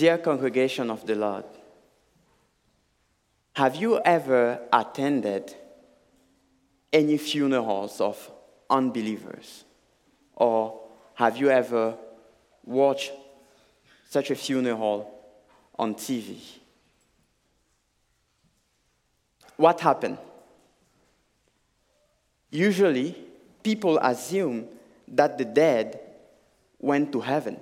Dear congregation of the Lord, have you ever attended any funerals of unbelievers? Or have you ever watched such a funeral on TV? What happened? Usually, people assume that the dead went to heaven.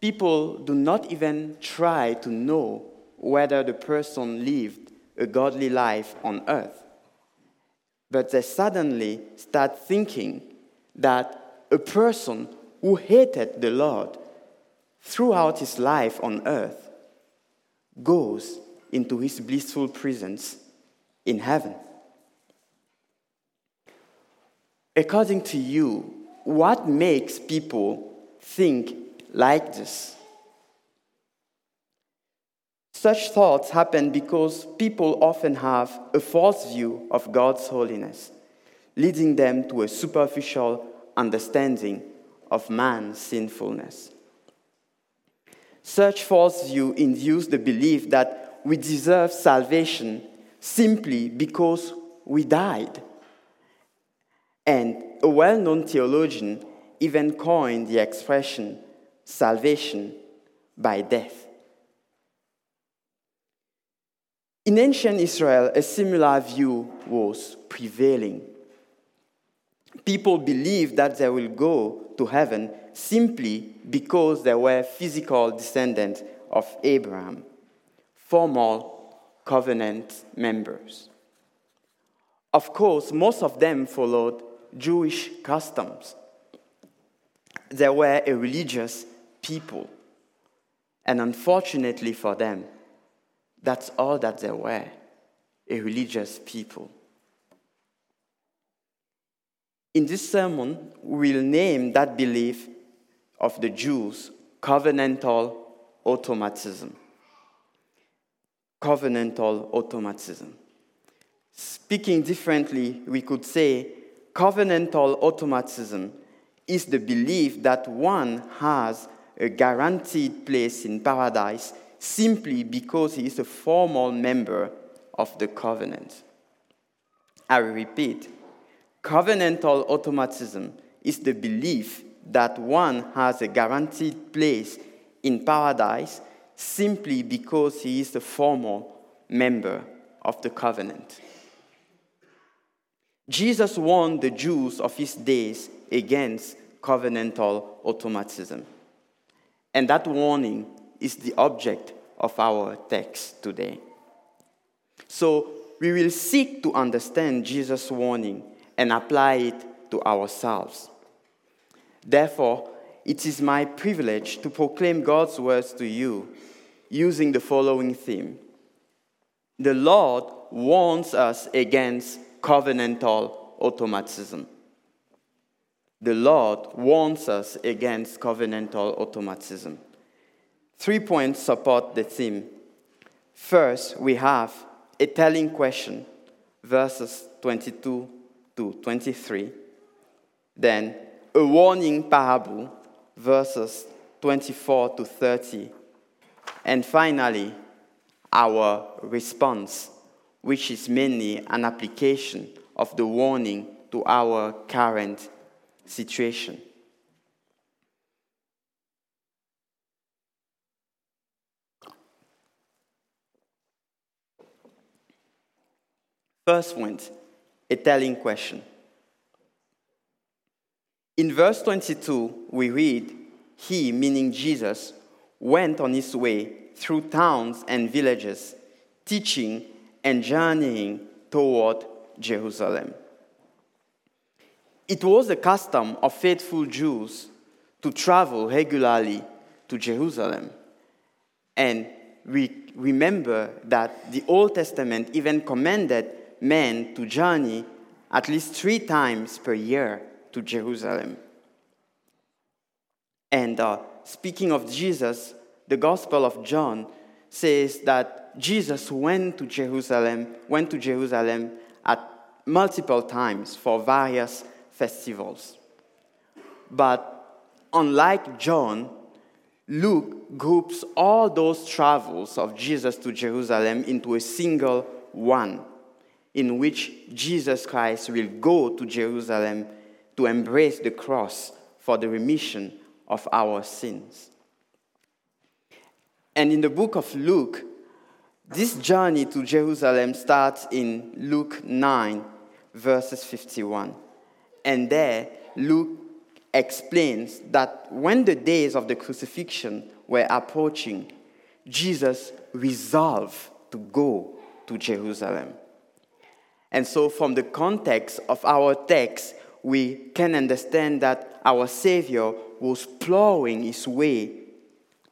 People do not even try to know whether the person lived a godly life on earth. But they suddenly start thinking that a person who hated the Lord throughout his life on earth goes into his blissful presence in heaven. According to you, what makes people think like this? Such thoughts happen because people often have a false view of God's holiness, leading them to a superficial understanding of man's sinfulness. Such false view induce the belief that we deserve salvation simply because we died. And a well known theologian even coined the expression salvation by death. In ancient Israel, a similar view was prevailing. People believed that they will go to heaven simply because they were physical descendants of Abraham, formal covenant members. Of course, most of them followed Jewish customs. They were a religious people, and unfortunately for them, that's all that they were a religious people. In this sermon, we'll name that belief of the Jews covenantal automatism. Covenantal automatism. Speaking differently, we could say covenantal automatism is the belief that one has a guaranteed place in paradise simply because he is a formal member of the covenant. I repeat, covenantal automatism is the belief that one has a guaranteed place in paradise simply because he is a formal member of the covenant. Jesus warned the Jews of his days against covenantal automatism. And that warning is the object of our text today. So we will seek to understand Jesus' warning and apply it to ourselves. Therefore, it is my privilege to proclaim God's words to you using the following theme The Lord warns us against covenantal automatism. The Lord warns us against covenantal automatism. Three points support the theme. First, we have a telling question, verses 22 to 23. Then, a warning parable, verses 24 to 30. And finally, our response, which is mainly an application of the warning to our current situation. First point, a telling question. In verse 22, we read, He, meaning Jesus, went on his way through towns and villages, teaching and journeying toward Jerusalem. It was the custom of faithful Jews to travel regularly to Jerusalem. And we remember that the Old Testament even commanded men to journey at least three times per year to Jerusalem. And uh, speaking of Jesus, the Gospel of John says that Jesus went to Jerusalem, went to Jerusalem at multiple times for various festivals. But unlike John, Luke groups all those travels of Jesus to Jerusalem into a single one, in which Jesus Christ will go to Jerusalem to embrace the cross for the remission of our sins. And in the book of Luke, this journey to Jerusalem starts in Luke 9, verses 51. And there, Luke explains that when the days of the crucifixion were approaching, Jesus resolved to go to Jerusalem. And so, from the context of our text, we can understand that our Savior was plowing his way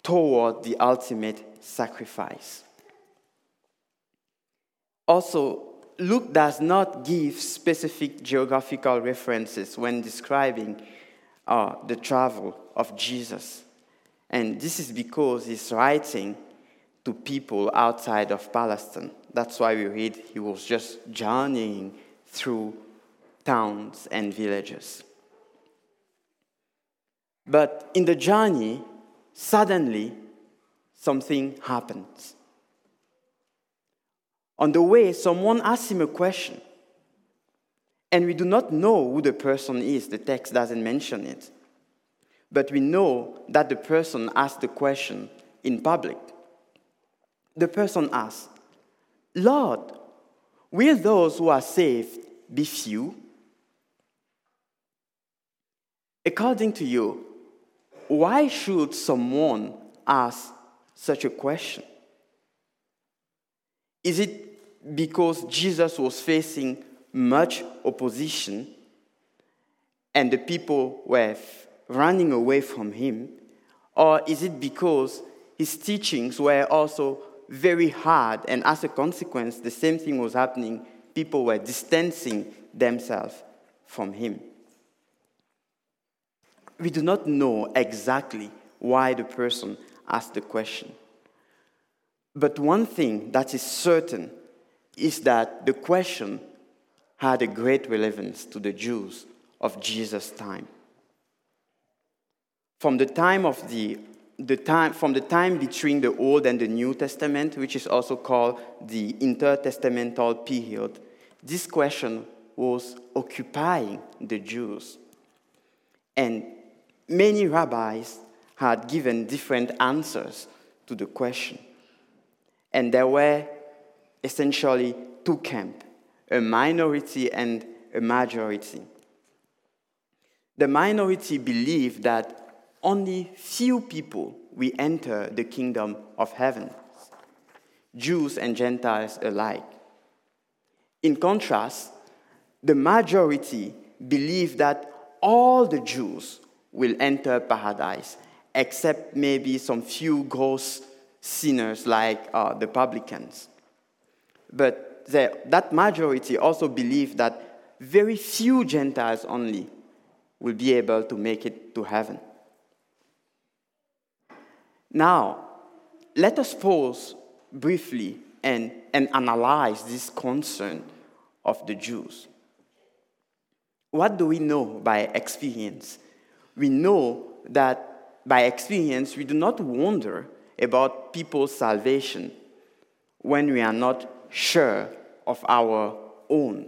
toward the ultimate sacrifice. Also, Luke does not give specific geographical references when describing uh, the travel of Jesus. And this is because he's writing to people outside of Palestine. That's why we read he was just journeying through towns and villages. But in the journey, suddenly something happens. On the way, someone asks him a question. And we do not know who the person is, the text doesn't mention it. But we know that the person asked the question in public. The person asked, Lord, will those who are saved be few? According to you, why should someone ask such a question? Is it because Jesus was facing much opposition and the people were running away from him? Or is it because his teachings were also very hard and as a consequence, the same thing was happening? People were distancing themselves from him. We do not know exactly why the person asked the question. But one thing that is certain is that the question had a great relevance to the Jews of Jesus' time. From the time of the, the time, from the time between the Old and the New Testament, which is also called the intertestamental period, this question was occupying the Jews. And many rabbis had given different answers to the question. And there were essentially two camps a minority and a majority. The minority believe that only few people will enter the kingdom of heaven, Jews and Gentiles alike. In contrast, the majority believe that all the Jews will enter paradise, except maybe some few gross sinners like uh, the publicans. But the, that majority also believe that very few Gentiles only will be able to make it to heaven. Now, let us pause briefly and, and analyze this concern of the Jews. What do we know by experience? We know that by experience, we do not wonder about people's salvation when we are not sure of our own.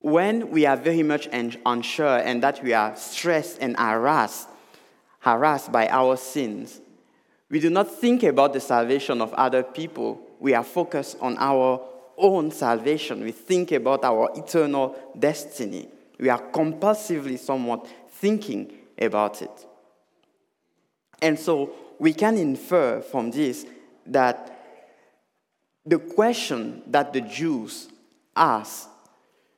When we are very much unsure and that we are stressed and harassed, harassed by our sins, we do not think about the salvation of other people. We are focused on our own salvation. We think about our eternal destiny. We are compulsively somewhat thinking about it. And so we can infer from this that the question that the Jews asked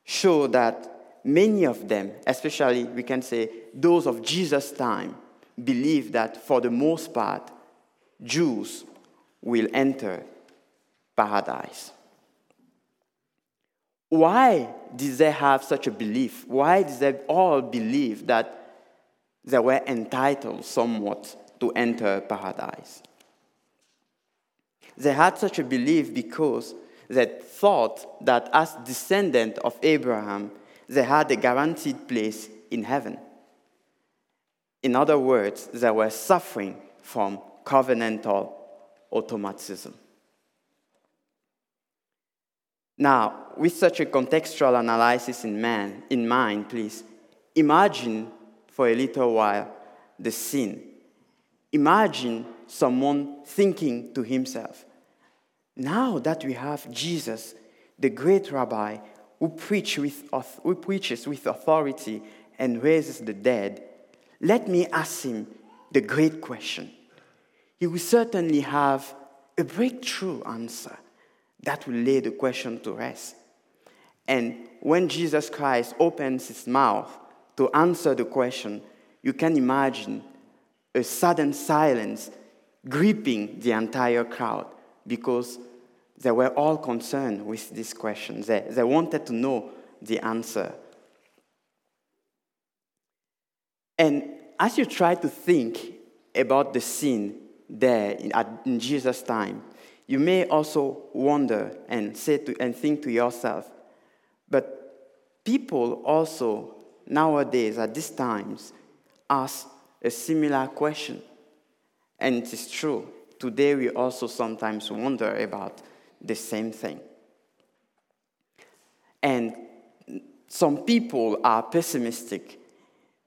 show that many of them, especially we can say those of Jesus' time, believe that for the most part, Jews will enter paradise. Why did they have such a belief? Why did they all believe that they were entitled somewhat to enter paradise. They had such a belief because they thought that as descendant of Abraham, they had a guaranteed place in heaven. In other words, they were suffering from covenantal automatism. Now, with such a contextual analysis in, man, in mind, please, imagine for a little while the scene. Imagine someone thinking to himself, now that we have Jesus, the great rabbi, who, preach with, who preaches with authority and raises the dead, let me ask him the great question. He will certainly have a breakthrough answer that will lay the question to rest. And when Jesus Christ opens his mouth to answer the question, you can imagine a sudden silence gripping the entire crowd because they were all concerned with this question. They, they wanted to know the answer. And as you try to think about the scene there in, in Jesus' time, you may also wonder and say to, and think to yourself, but people also nowadays at these times ask a similar question. And it is true. Today we also sometimes wonder about the same thing. And some people are pessimistic.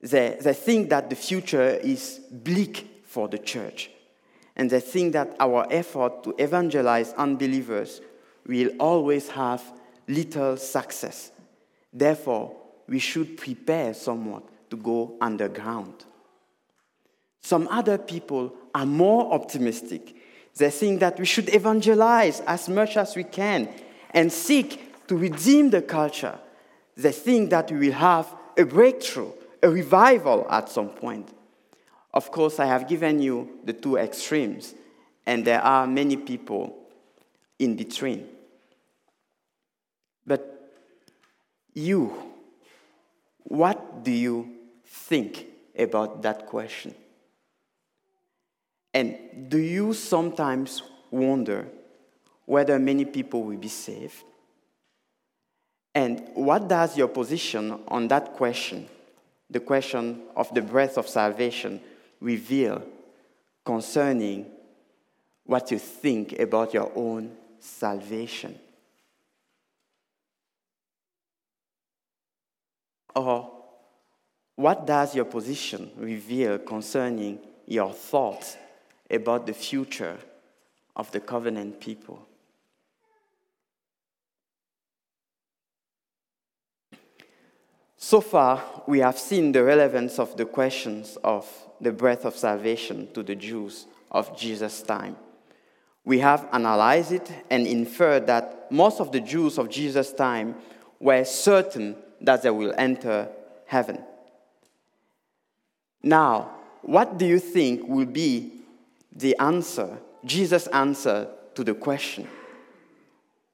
They, they think that the future is bleak for the church and they think that our effort to evangelize unbelievers will always have little success. Therefore, we should prepare somewhat to go underground. Some other people are more optimistic. They think that we should evangelize as much as we can and seek to redeem the culture. They think that we will have a breakthrough, a revival at some point. Of course, I have given you the two extremes, and there are many people in between. But you, what do you think about that question? And do you sometimes wonder whether many people will be saved? And what does your position on that question, the question of the breath of salvation, reveal concerning what you think about your own salvation. Or what does your position reveal concerning your thoughts about the future of the covenant people? So far, we have seen the relevance of the questions of the breath of salvation to the Jews of Jesus' time. We have analyzed it and inferred that most of the Jews of Jesus' time were certain that they will enter heaven. Now, what do you think will be the answer, Jesus' answer to the question?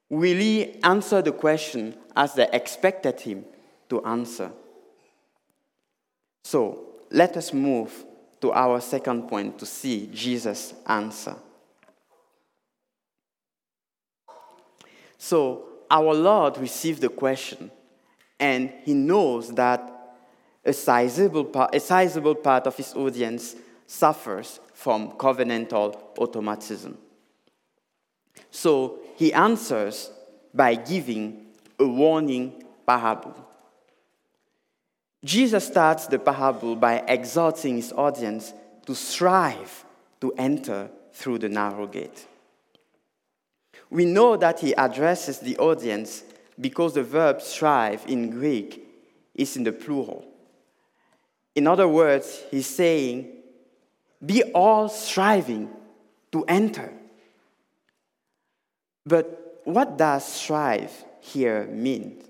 Will he answer the question as they expected him to answer? So, let us move to our second point to see Jesus' answer. So, our Lord received the question, and he knows that a sizable, part, a sizable part of his audience suffers from covenantal automatism. So, he answers by giving a warning parable. Jesus starts the parable by exhorting his audience to strive to enter through the narrow gate. We know that he addresses the audience because the verb strive in Greek is in the plural. In other words, he's saying, be all striving to enter. But what does strive here mean?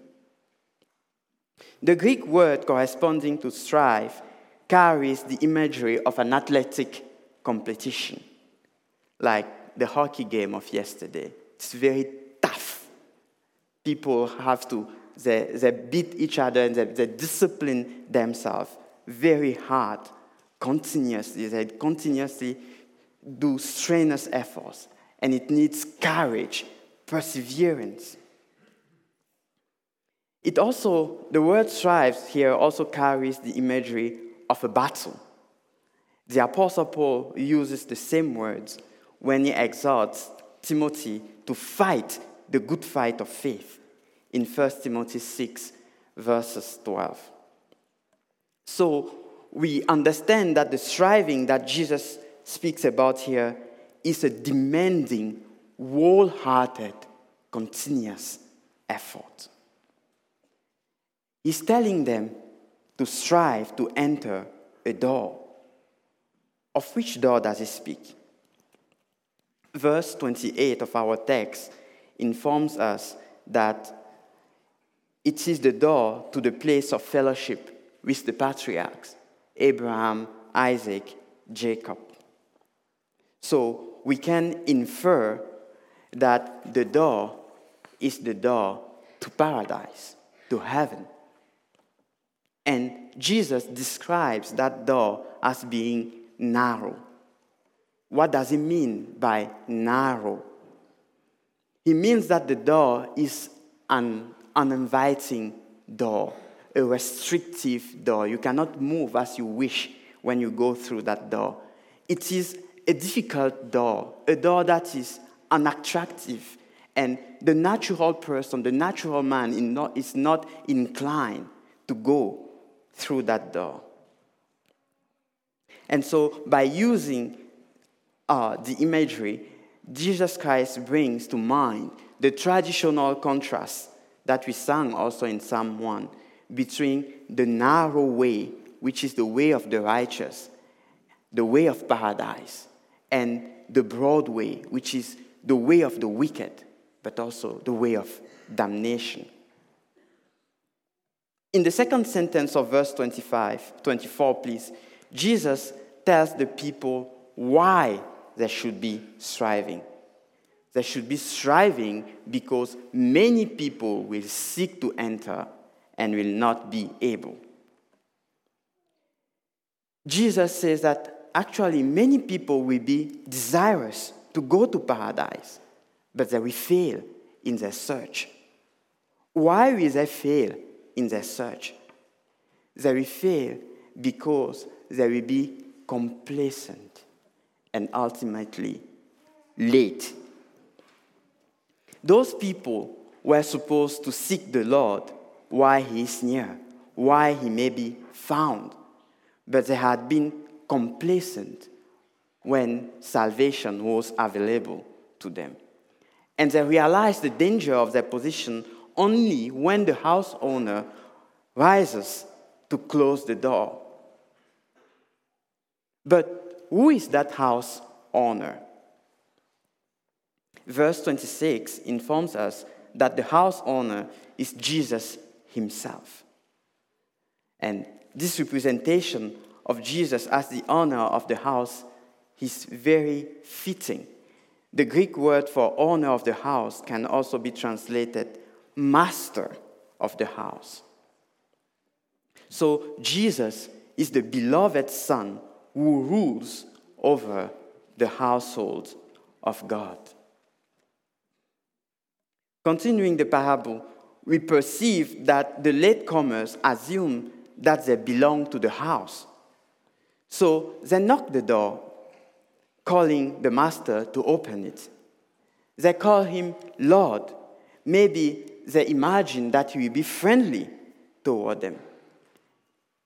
The Greek word corresponding to strive carries the imagery of an athletic competition, like the hockey game of yesterday. It's very tough. People have to, they, they beat each other and they, they discipline themselves very hard, continuously. They continuously do strenuous efforts, and it needs courage, perseverance. It also, the word strives here also carries the imagery of a battle, The Apostle Paul uses the same words when he exhorts Timothy to fight the good fight of faith in 1 Timothy 6, verses 12. So we understand that the striving that Jesus speaks about here is a demanding, wholehearted, continuous effort. He's telling them to strive to enter a door. Of which door does he speak? Verse 28 of our text informs us that it is the door to the place of fellowship with the patriarchs Abraham, Isaac, Jacob. So we can infer that the door is the door to paradise, to heaven. And Jesus describes that door as being narrow. What does he mean by narrow? He means that the door is an uninviting door, a restrictive door. You cannot move as you wish when you go through that door. It is a difficult door, a door that is unattractive. And the natural person, the natural man, is not inclined to go through that door. And so, by using uh, the imagery, Jesus Christ brings to mind the traditional contrast that we sang also in Psalm 1 between the narrow way, which is the way of the righteous, the way of paradise, and the broad way, which is the way of the wicked, but also the way of damnation. In the second sentence of verse 25, 24, please, Jesus tells the people why they should be striving. They should be striving because many people will seek to enter and will not be able. Jesus says that actually many people will be desirous to go to paradise, but they will fail in their search. Why will they fail in their search? They will fail because they will be complacent and ultimately late. Those people were supposed to seek the Lord while he is near, why he may be found, but they had been complacent when salvation was available to them. And they realized the danger of their position only when the house owner rises to close the door. But who is that house owner? Verse 26 informs us that the house owner is Jesus himself. And this representation of Jesus as the owner of the house is very fitting. The Greek word for owner of the house can also be translated master of the house. So Jesus is the beloved Son who rules over the household of God. Continuing the parable, we perceive that the latecomers assume that they belong to the house. So they knock the door, calling the master to open it. They call him Lord. Maybe they imagine that he will be friendly toward them.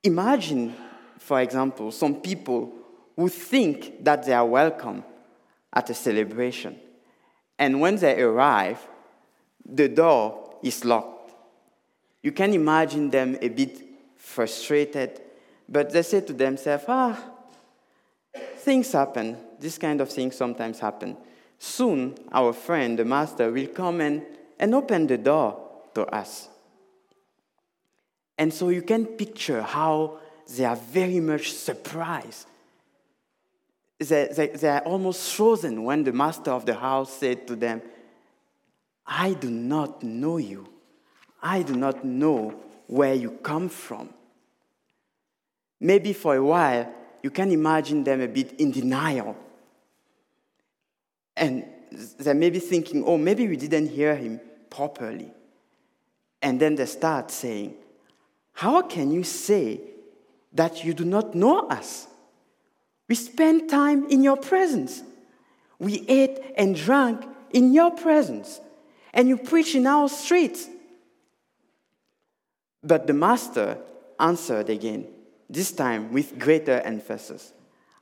Imagine, for example, some people who think that they are welcome at a celebration. And when they arrive, the door is locked. You can imagine them a bit frustrated, but they say to themselves, ah, things happen. This kind of things sometimes happen. Soon, our friend, the master, will come and, and open the door to us. And so you can picture how they are very much surprised. They, they, they are almost frozen when the master of the house said to them, I do not know you. I do not know where you come from. Maybe for a while, you can imagine them a bit in denial. And they may be thinking, oh, maybe we didn't hear him properly. And then they start saying, How can you say that you do not know us? We spent time in your presence. We ate and drank in your presence. And you preach in our streets. But the master answered again, this time with greater emphasis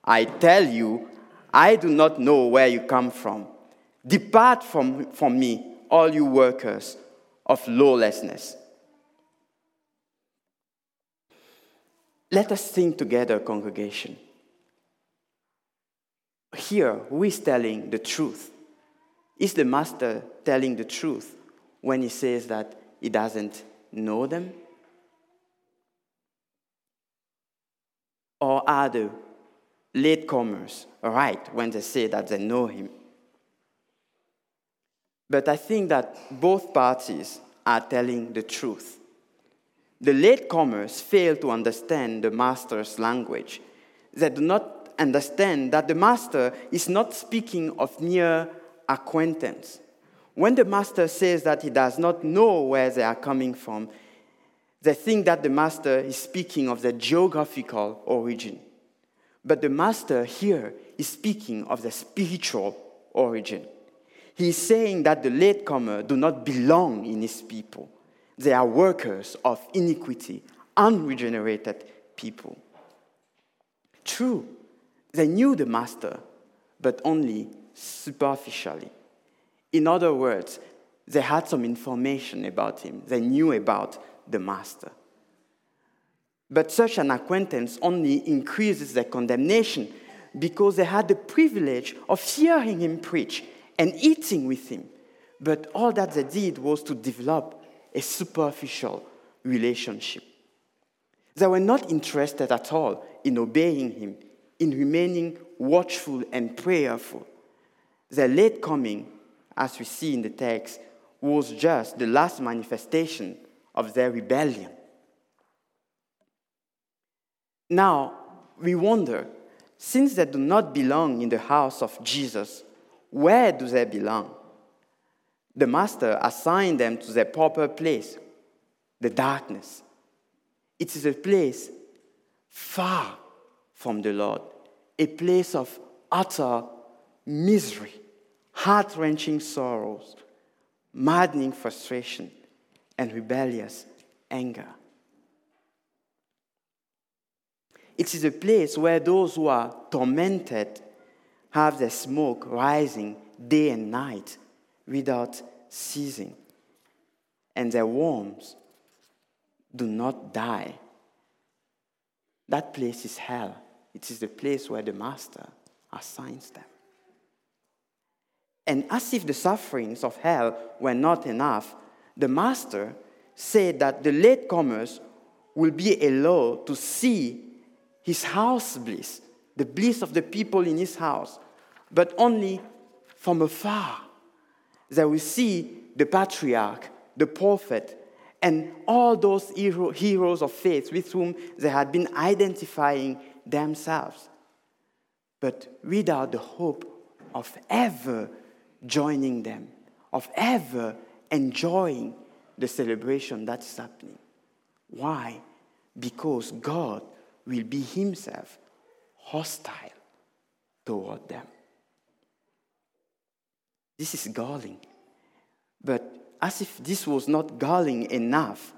I tell you, I do not know where you come from. Depart from, from me, all you workers of lawlessness. Let us think together, congregation. Here, who is telling the truth? Is the master telling the truth when he says that he doesn't know them? Or are the latecomers right when they say that they know him? But I think that both parties are telling the truth. The latecomers fail to understand the master's language. They do not understand that the master is not speaking of mere acquaintance. When the master says that he does not know where they are coming from, they think that the master is speaking of the geographical origin. But the master here is speaking of the spiritual origin. He is saying that the latecomer do not belong in his people. They are workers of iniquity, unregenerated people. True, they knew the master, but only superficially. In other words, they had some information about him, they knew about the master. But such an acquaintance only increases their condemnation because they had the privilege of hearing him preach and eating with him. But all that they did was to develop a superficial relationship. They were not interested at all in obeying him, in remaining watchful and prayerful. Their late coming, as we see in the text, was just the last manifestation of their rebellion. Now, we wonder since they do not belong in the house of Jesus, where do they belong? The Master assigned them to their proper place, the darkness. It is a place far from the Lord, a place of utter misery, heart wrenching sorrows, maddening frustration, and rebellious anger. It is a place where those who are tormented have their smoke rising day and night without ceasing, and their worms do not die. That place is hell. It is the place where the Master assigns them. And as if the sufferings of hell were not enough, the Master said that the latecomers will be allowed to see his house bliss, the bliss of the people in his house, but only from afar. They will see the patriarch, the prophet, and all those hero, heroes of faith with whom they had been identifying themselves, but without the hope of ever joining them, of ever enjoying the celebration that's happening. Why? Because God will be Himself hostile toward them. This is galling. But as if this was not galling enough,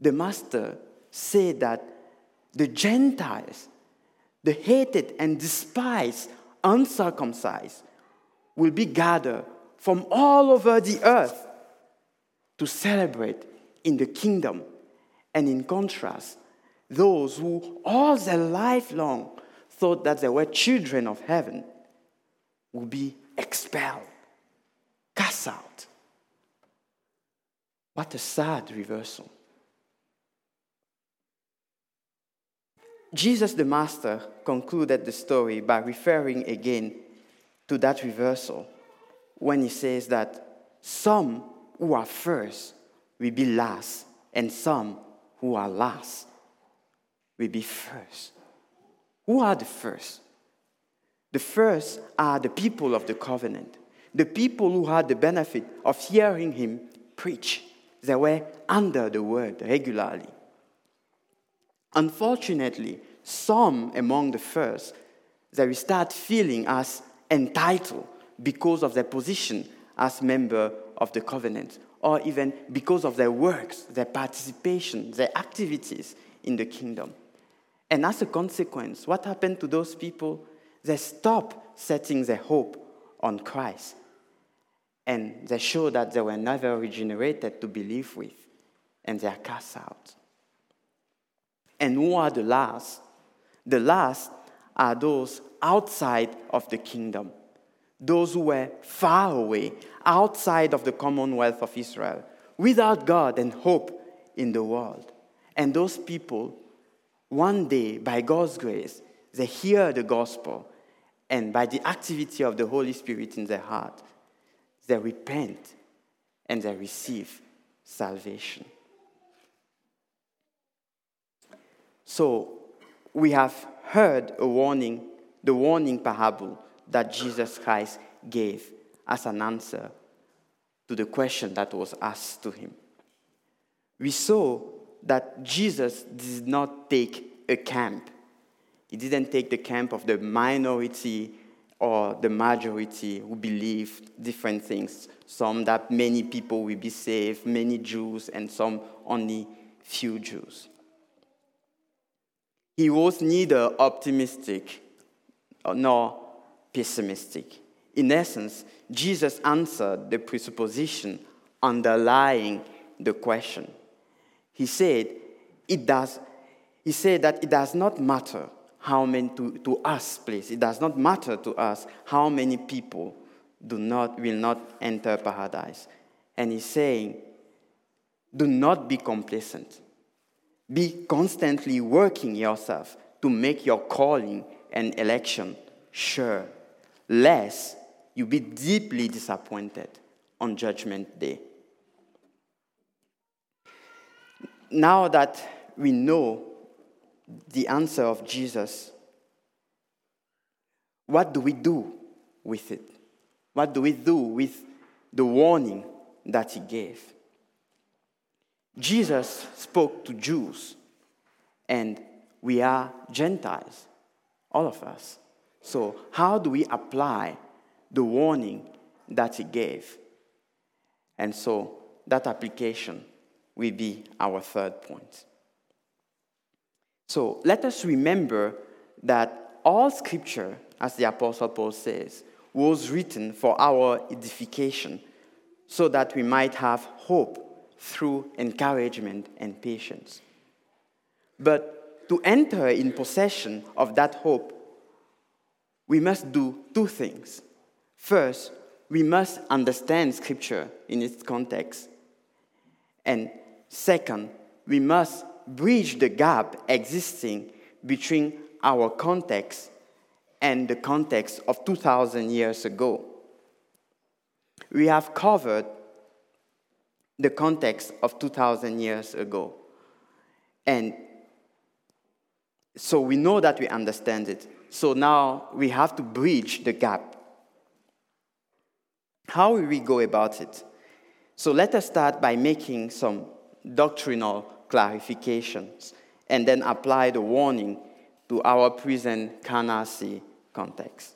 the Master said that the Gentiles, the hated and despised, uncircumcised, will be gathered from all over the earth to celebrate in the kingdom. And in contrast, those who all their life long thought that they were children of heaven will be expelled, cast out. What a sad reversal. Jesus the Master concluded the story by referring again to that reversal when he says that some who are first will be last, and some who are last will be first. Who are the first? The first are the people of the covenant, the people who had the benefit of hearing him preach. They were under the word regularly. Unfortunately, some among the first They will start feeling as entitled because of their position as member of the covenant, or even because of their works, their participation, their activities in the kingdom. And as a consequence, what happened to those people? They stop setting their hope on Christ. And they show that they were never regenerated to believe with, and they are cast out. And who are the last? The last are those outside of the kingdom, those who were far away, outside of the commonwealth of Israel, without God and hope in the world. And those people, one day, by God's grace, they hear the gospel, and by the activity of the Holy Spirit in their heart, they repent and they receive salvation. So, we have heard a warning, the warning parable that Jesus Christ gave as an answer to the question that was asked to him. We saw that Jesus did not take a camp. He didn't take the camp of the minority or the majority who believed different things. Some that many people will be saved, many Jews, and some only few Jews. He was neither optimistic Uh, nor pessimistic. In essence, Jesus answered the presupposition underlying the question. He said, it does, he said that it does not matter how many, to, to us, please, it does not matter to us how many people do not, will not enter paradise. And he's saying, do not be complacent. Be constantly working yourself to make your calling and election sure, lest you be deeply disappointed on Judgment Day. Now that we know the answer of Jesus, what do we do with it? What do we do with the warning that he gave? Jesus spoke to Jews, and we are Gentiles, all of us. So, how do we apply the warning that he gave? And so, that application will be our third point. So, let us remember that all scripture, as the Apostle Paul says, was written for our edification so that we might have hope through encouragement and patience. But to enter in possession of that hope, we must do two things. First, we must understand Scripture in its context. And second, we must bridge the gap existing between our context and the context of 2,000 years ago. We have covered the context of 2,000 years ago. And so we know that we understand it. So now we have to bridge the gap. How will we go about it? So let us start by making some doctrinal clarifications and then apply the warning to our present Canarsie context.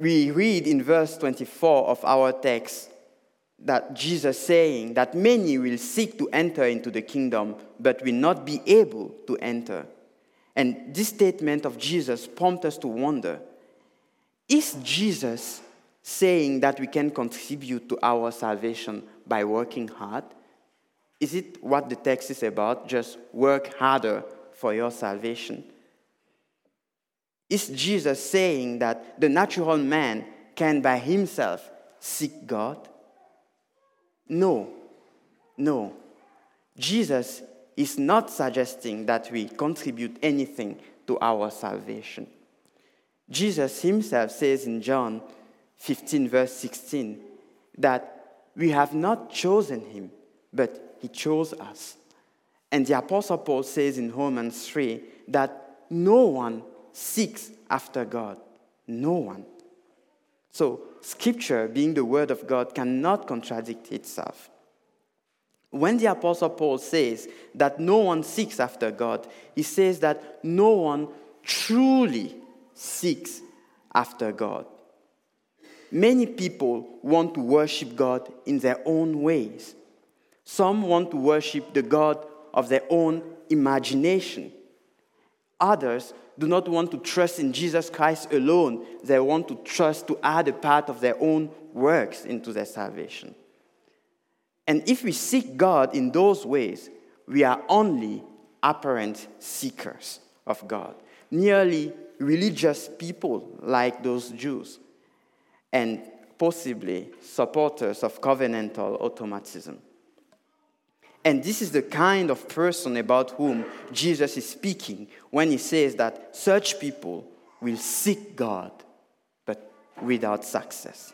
We read in verse 24 of our text that Jesus saying that many will seek to enter into the kingdom but will not be able to enter. And this statement of Jesus prompts us to wonder is Jesus saying that we can contribute to our salvation by working hard? Is it what the text is about? Just work harder for your salvation? Is Jesus saying that the natural man can by himself seek God? No, no. Jesus is not suggesting that we contribute anything to our salvation. Jesus himself says in John 15, verse 16, that we have not chosen him, but he chose us. And the Apostle Paul says in Romans 3 that no one seeks after God. No one. So, Scripture, being the Word of God, cannot contradict itself. When the Apostle Paul says that no one seeks after God, he says that no one truly seeks after God. Many people want to worship God in their own ways. Some want to worship the God of their own imagination. Others do not want to trust in Jesus Christ alone. They want to trust to add a part of their own works into their salvation. And if we seek God in those ways, we are only apparent seekers of God, nearly religious people like those Jews, and possibly supporters of covenantal automatism. And this is the kind of person about whom Jesus is speaking when he says that such people will seek God, but without success.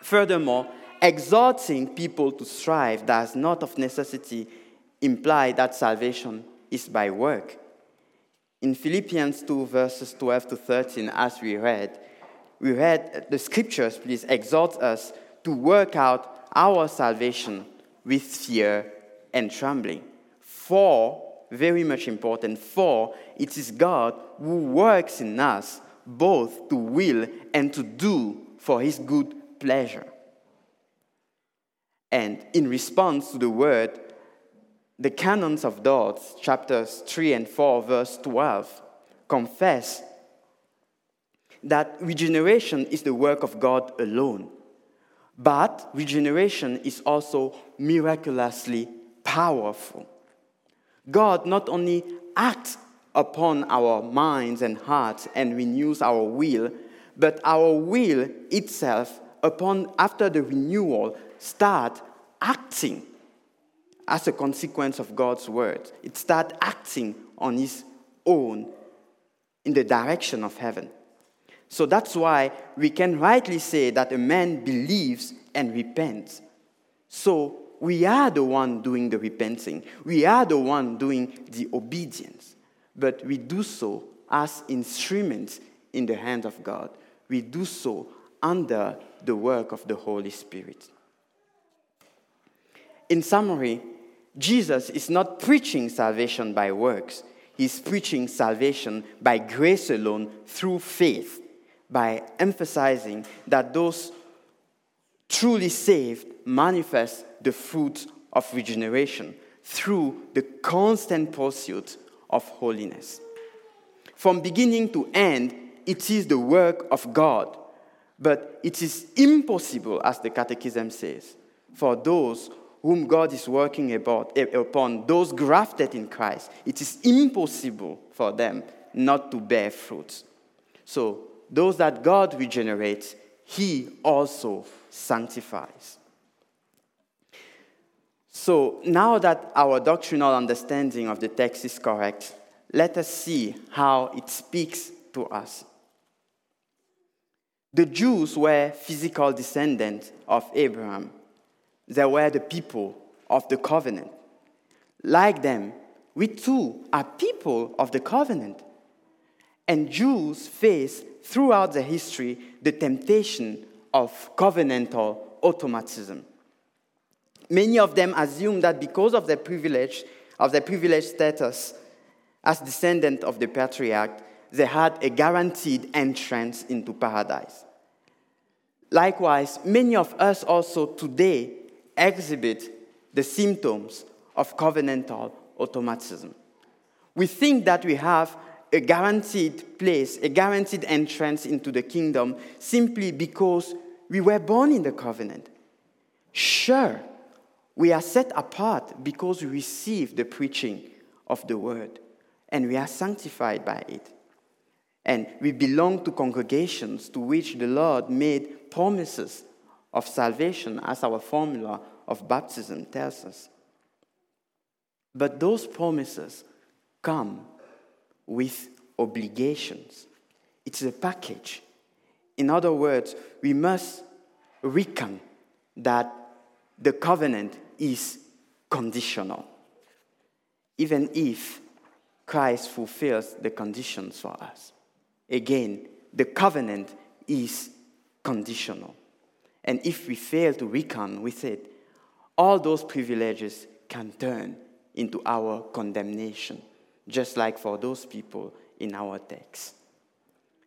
Furthermore, exhorting people to strive does not of necessity imply that salvation is by work. In Philippians 2, verses 12 to 13, as we read, we read the scriptures, please exhort us to work out our salvation with fear and trembling. For, very much important, for it is God who works in us both to will and to do for his good pleasure. And in response to the word, the canons of Dort, chapters 3 and 4, verse 12, confess that regeneration is the work of God alone but regeneration is also miraculously powerful. God not only acts upon our minds and hearts and renews our will, but our will itself, upon after the renewal, start acting as a consequence of God's word. It start acting on its own in the direction of heaven. So that's why we can rightly say that a man believes and repents. So we are the one doing the repenting. We are the one doing the obedience. But we do so as instruments in the hand of God. We do so under the work of the Holy Spirit. In summary, Jesus is not preaching salvation by works. He's preaching salvation by grace alone through faith by emphasizing that those truly saved manifest the fruit of regeneration through the constant pursuit of holiness. From beginning to end, it is the work of God, but it is impossible, as the Catechism says, for those whom God is working about, eh, upon, those grafted in Christ, it is impossible for them not to bear fruit. So those that God regenerates, he also sanctifies. So now that our doctrinal understanding of the text is correct, let us see how it speaks to us. The Jews were physical descendants of Abraham. They were the people of the covenant. Like them, we too are people of the covenant. And Jews face throughout the history the temptation of covenantal automatism. Many of them assume that because of their privilege, of their privileged status as descendant of the patriarch, they had a guaranteed entrance into paradise. Likewise, many of us also today exhibit the symptoms of covenantal automatism. We think that we have a guaranteed place, a guaranteed entrance into the kingdom simply because we were born in the covenant. Sure, we are set apart because we receive the preaching of the word and we are sanctified by it. And we belong to congregations to which the Lord made promises of salvation, as our formula of baptism tells us. But those promises come with obligations. It's a package. In other words, we must reckon that the covenant is conditional, even if Christ fulfills the conditions for us. Again, the covenant is conditional. And if we fail to reckon with it, all those privileges can turn into our condemnation just like for those people in our text.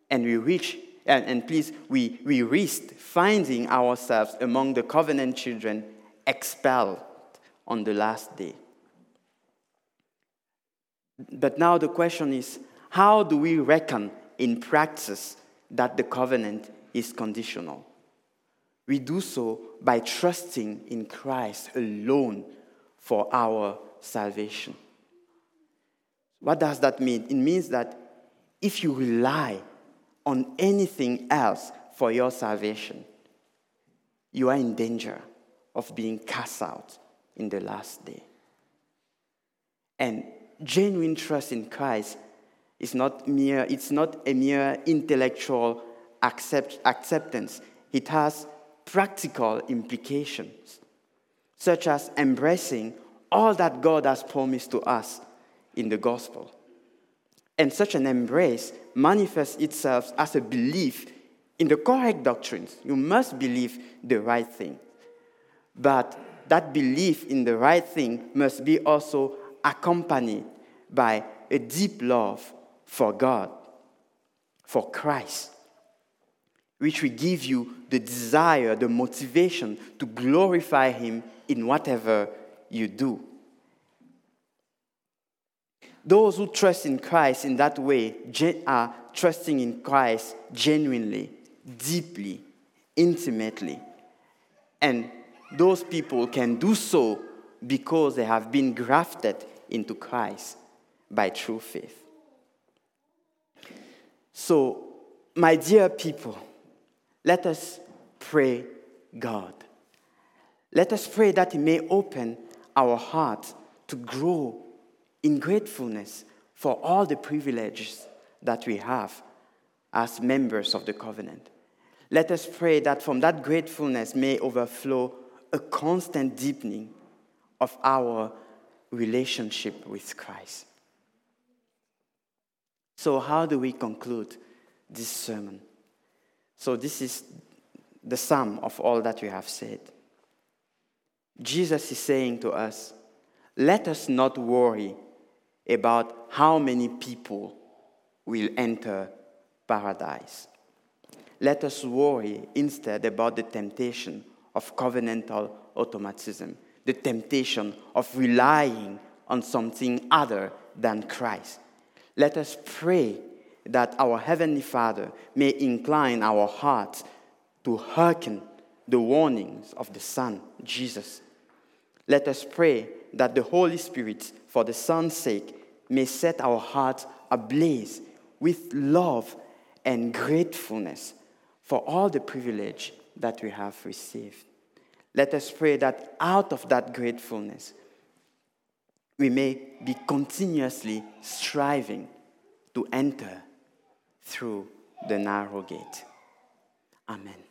And we reach, and, and please, we, we risk finding ourselves among the covenant children expelled on the last day. But now the question is how do we reckon in practice that the covenant is conditional? We do so by trusting in Christ alone for our salvation. What does that mean? It means that if you rely on anything else for your salvation, you are in danger of being cast out in the last day. And genuine trust in Christ is not mere, it's not a mere intellectual accept, acceptance. It has practical implications, such as embracing all that God has promised to us in the gospel. And such an embrace manifests itself as a belief in the correct doctrines. You must believe the right thing. But that belief in the right thing must be also accompanied by a deep love for God, for Christ, which will give you the desire, the motivation to glorify Him in whatever you do. Those who trust in Christ in that way are trusting in Christ genuinely, deeply, intimately. And those people can do so because they have been grafted into Christ by true faith. So, my dear people, let us pray God. Let us pray that He may open our heart to grow in gratefulness for all the privileges that we have as members of the covenant. Let us pray that from that gratefulness may overflow a constant deepening of our relationship with Christ. So, how do we conclude this sermon? So, this is the sum of all that we have said. Jesus is saying to us, let us not worry about how many people will enter paradise. Let us worry instead about the temptation of covenantal automatism, the temptation of relying on something other than Christ. Let us pray that our Heavenly Father may incline our hearts to hearken the warnings of the Son, Jesus. Let us pray that the Holy Spirit, for the Son's sake, may set our hearts ablaze with love and gratefulness for all the privilege that we have received. Let us pray that out of that gratefulness, we may be continuously striving to enter through the narrow gate. Amen.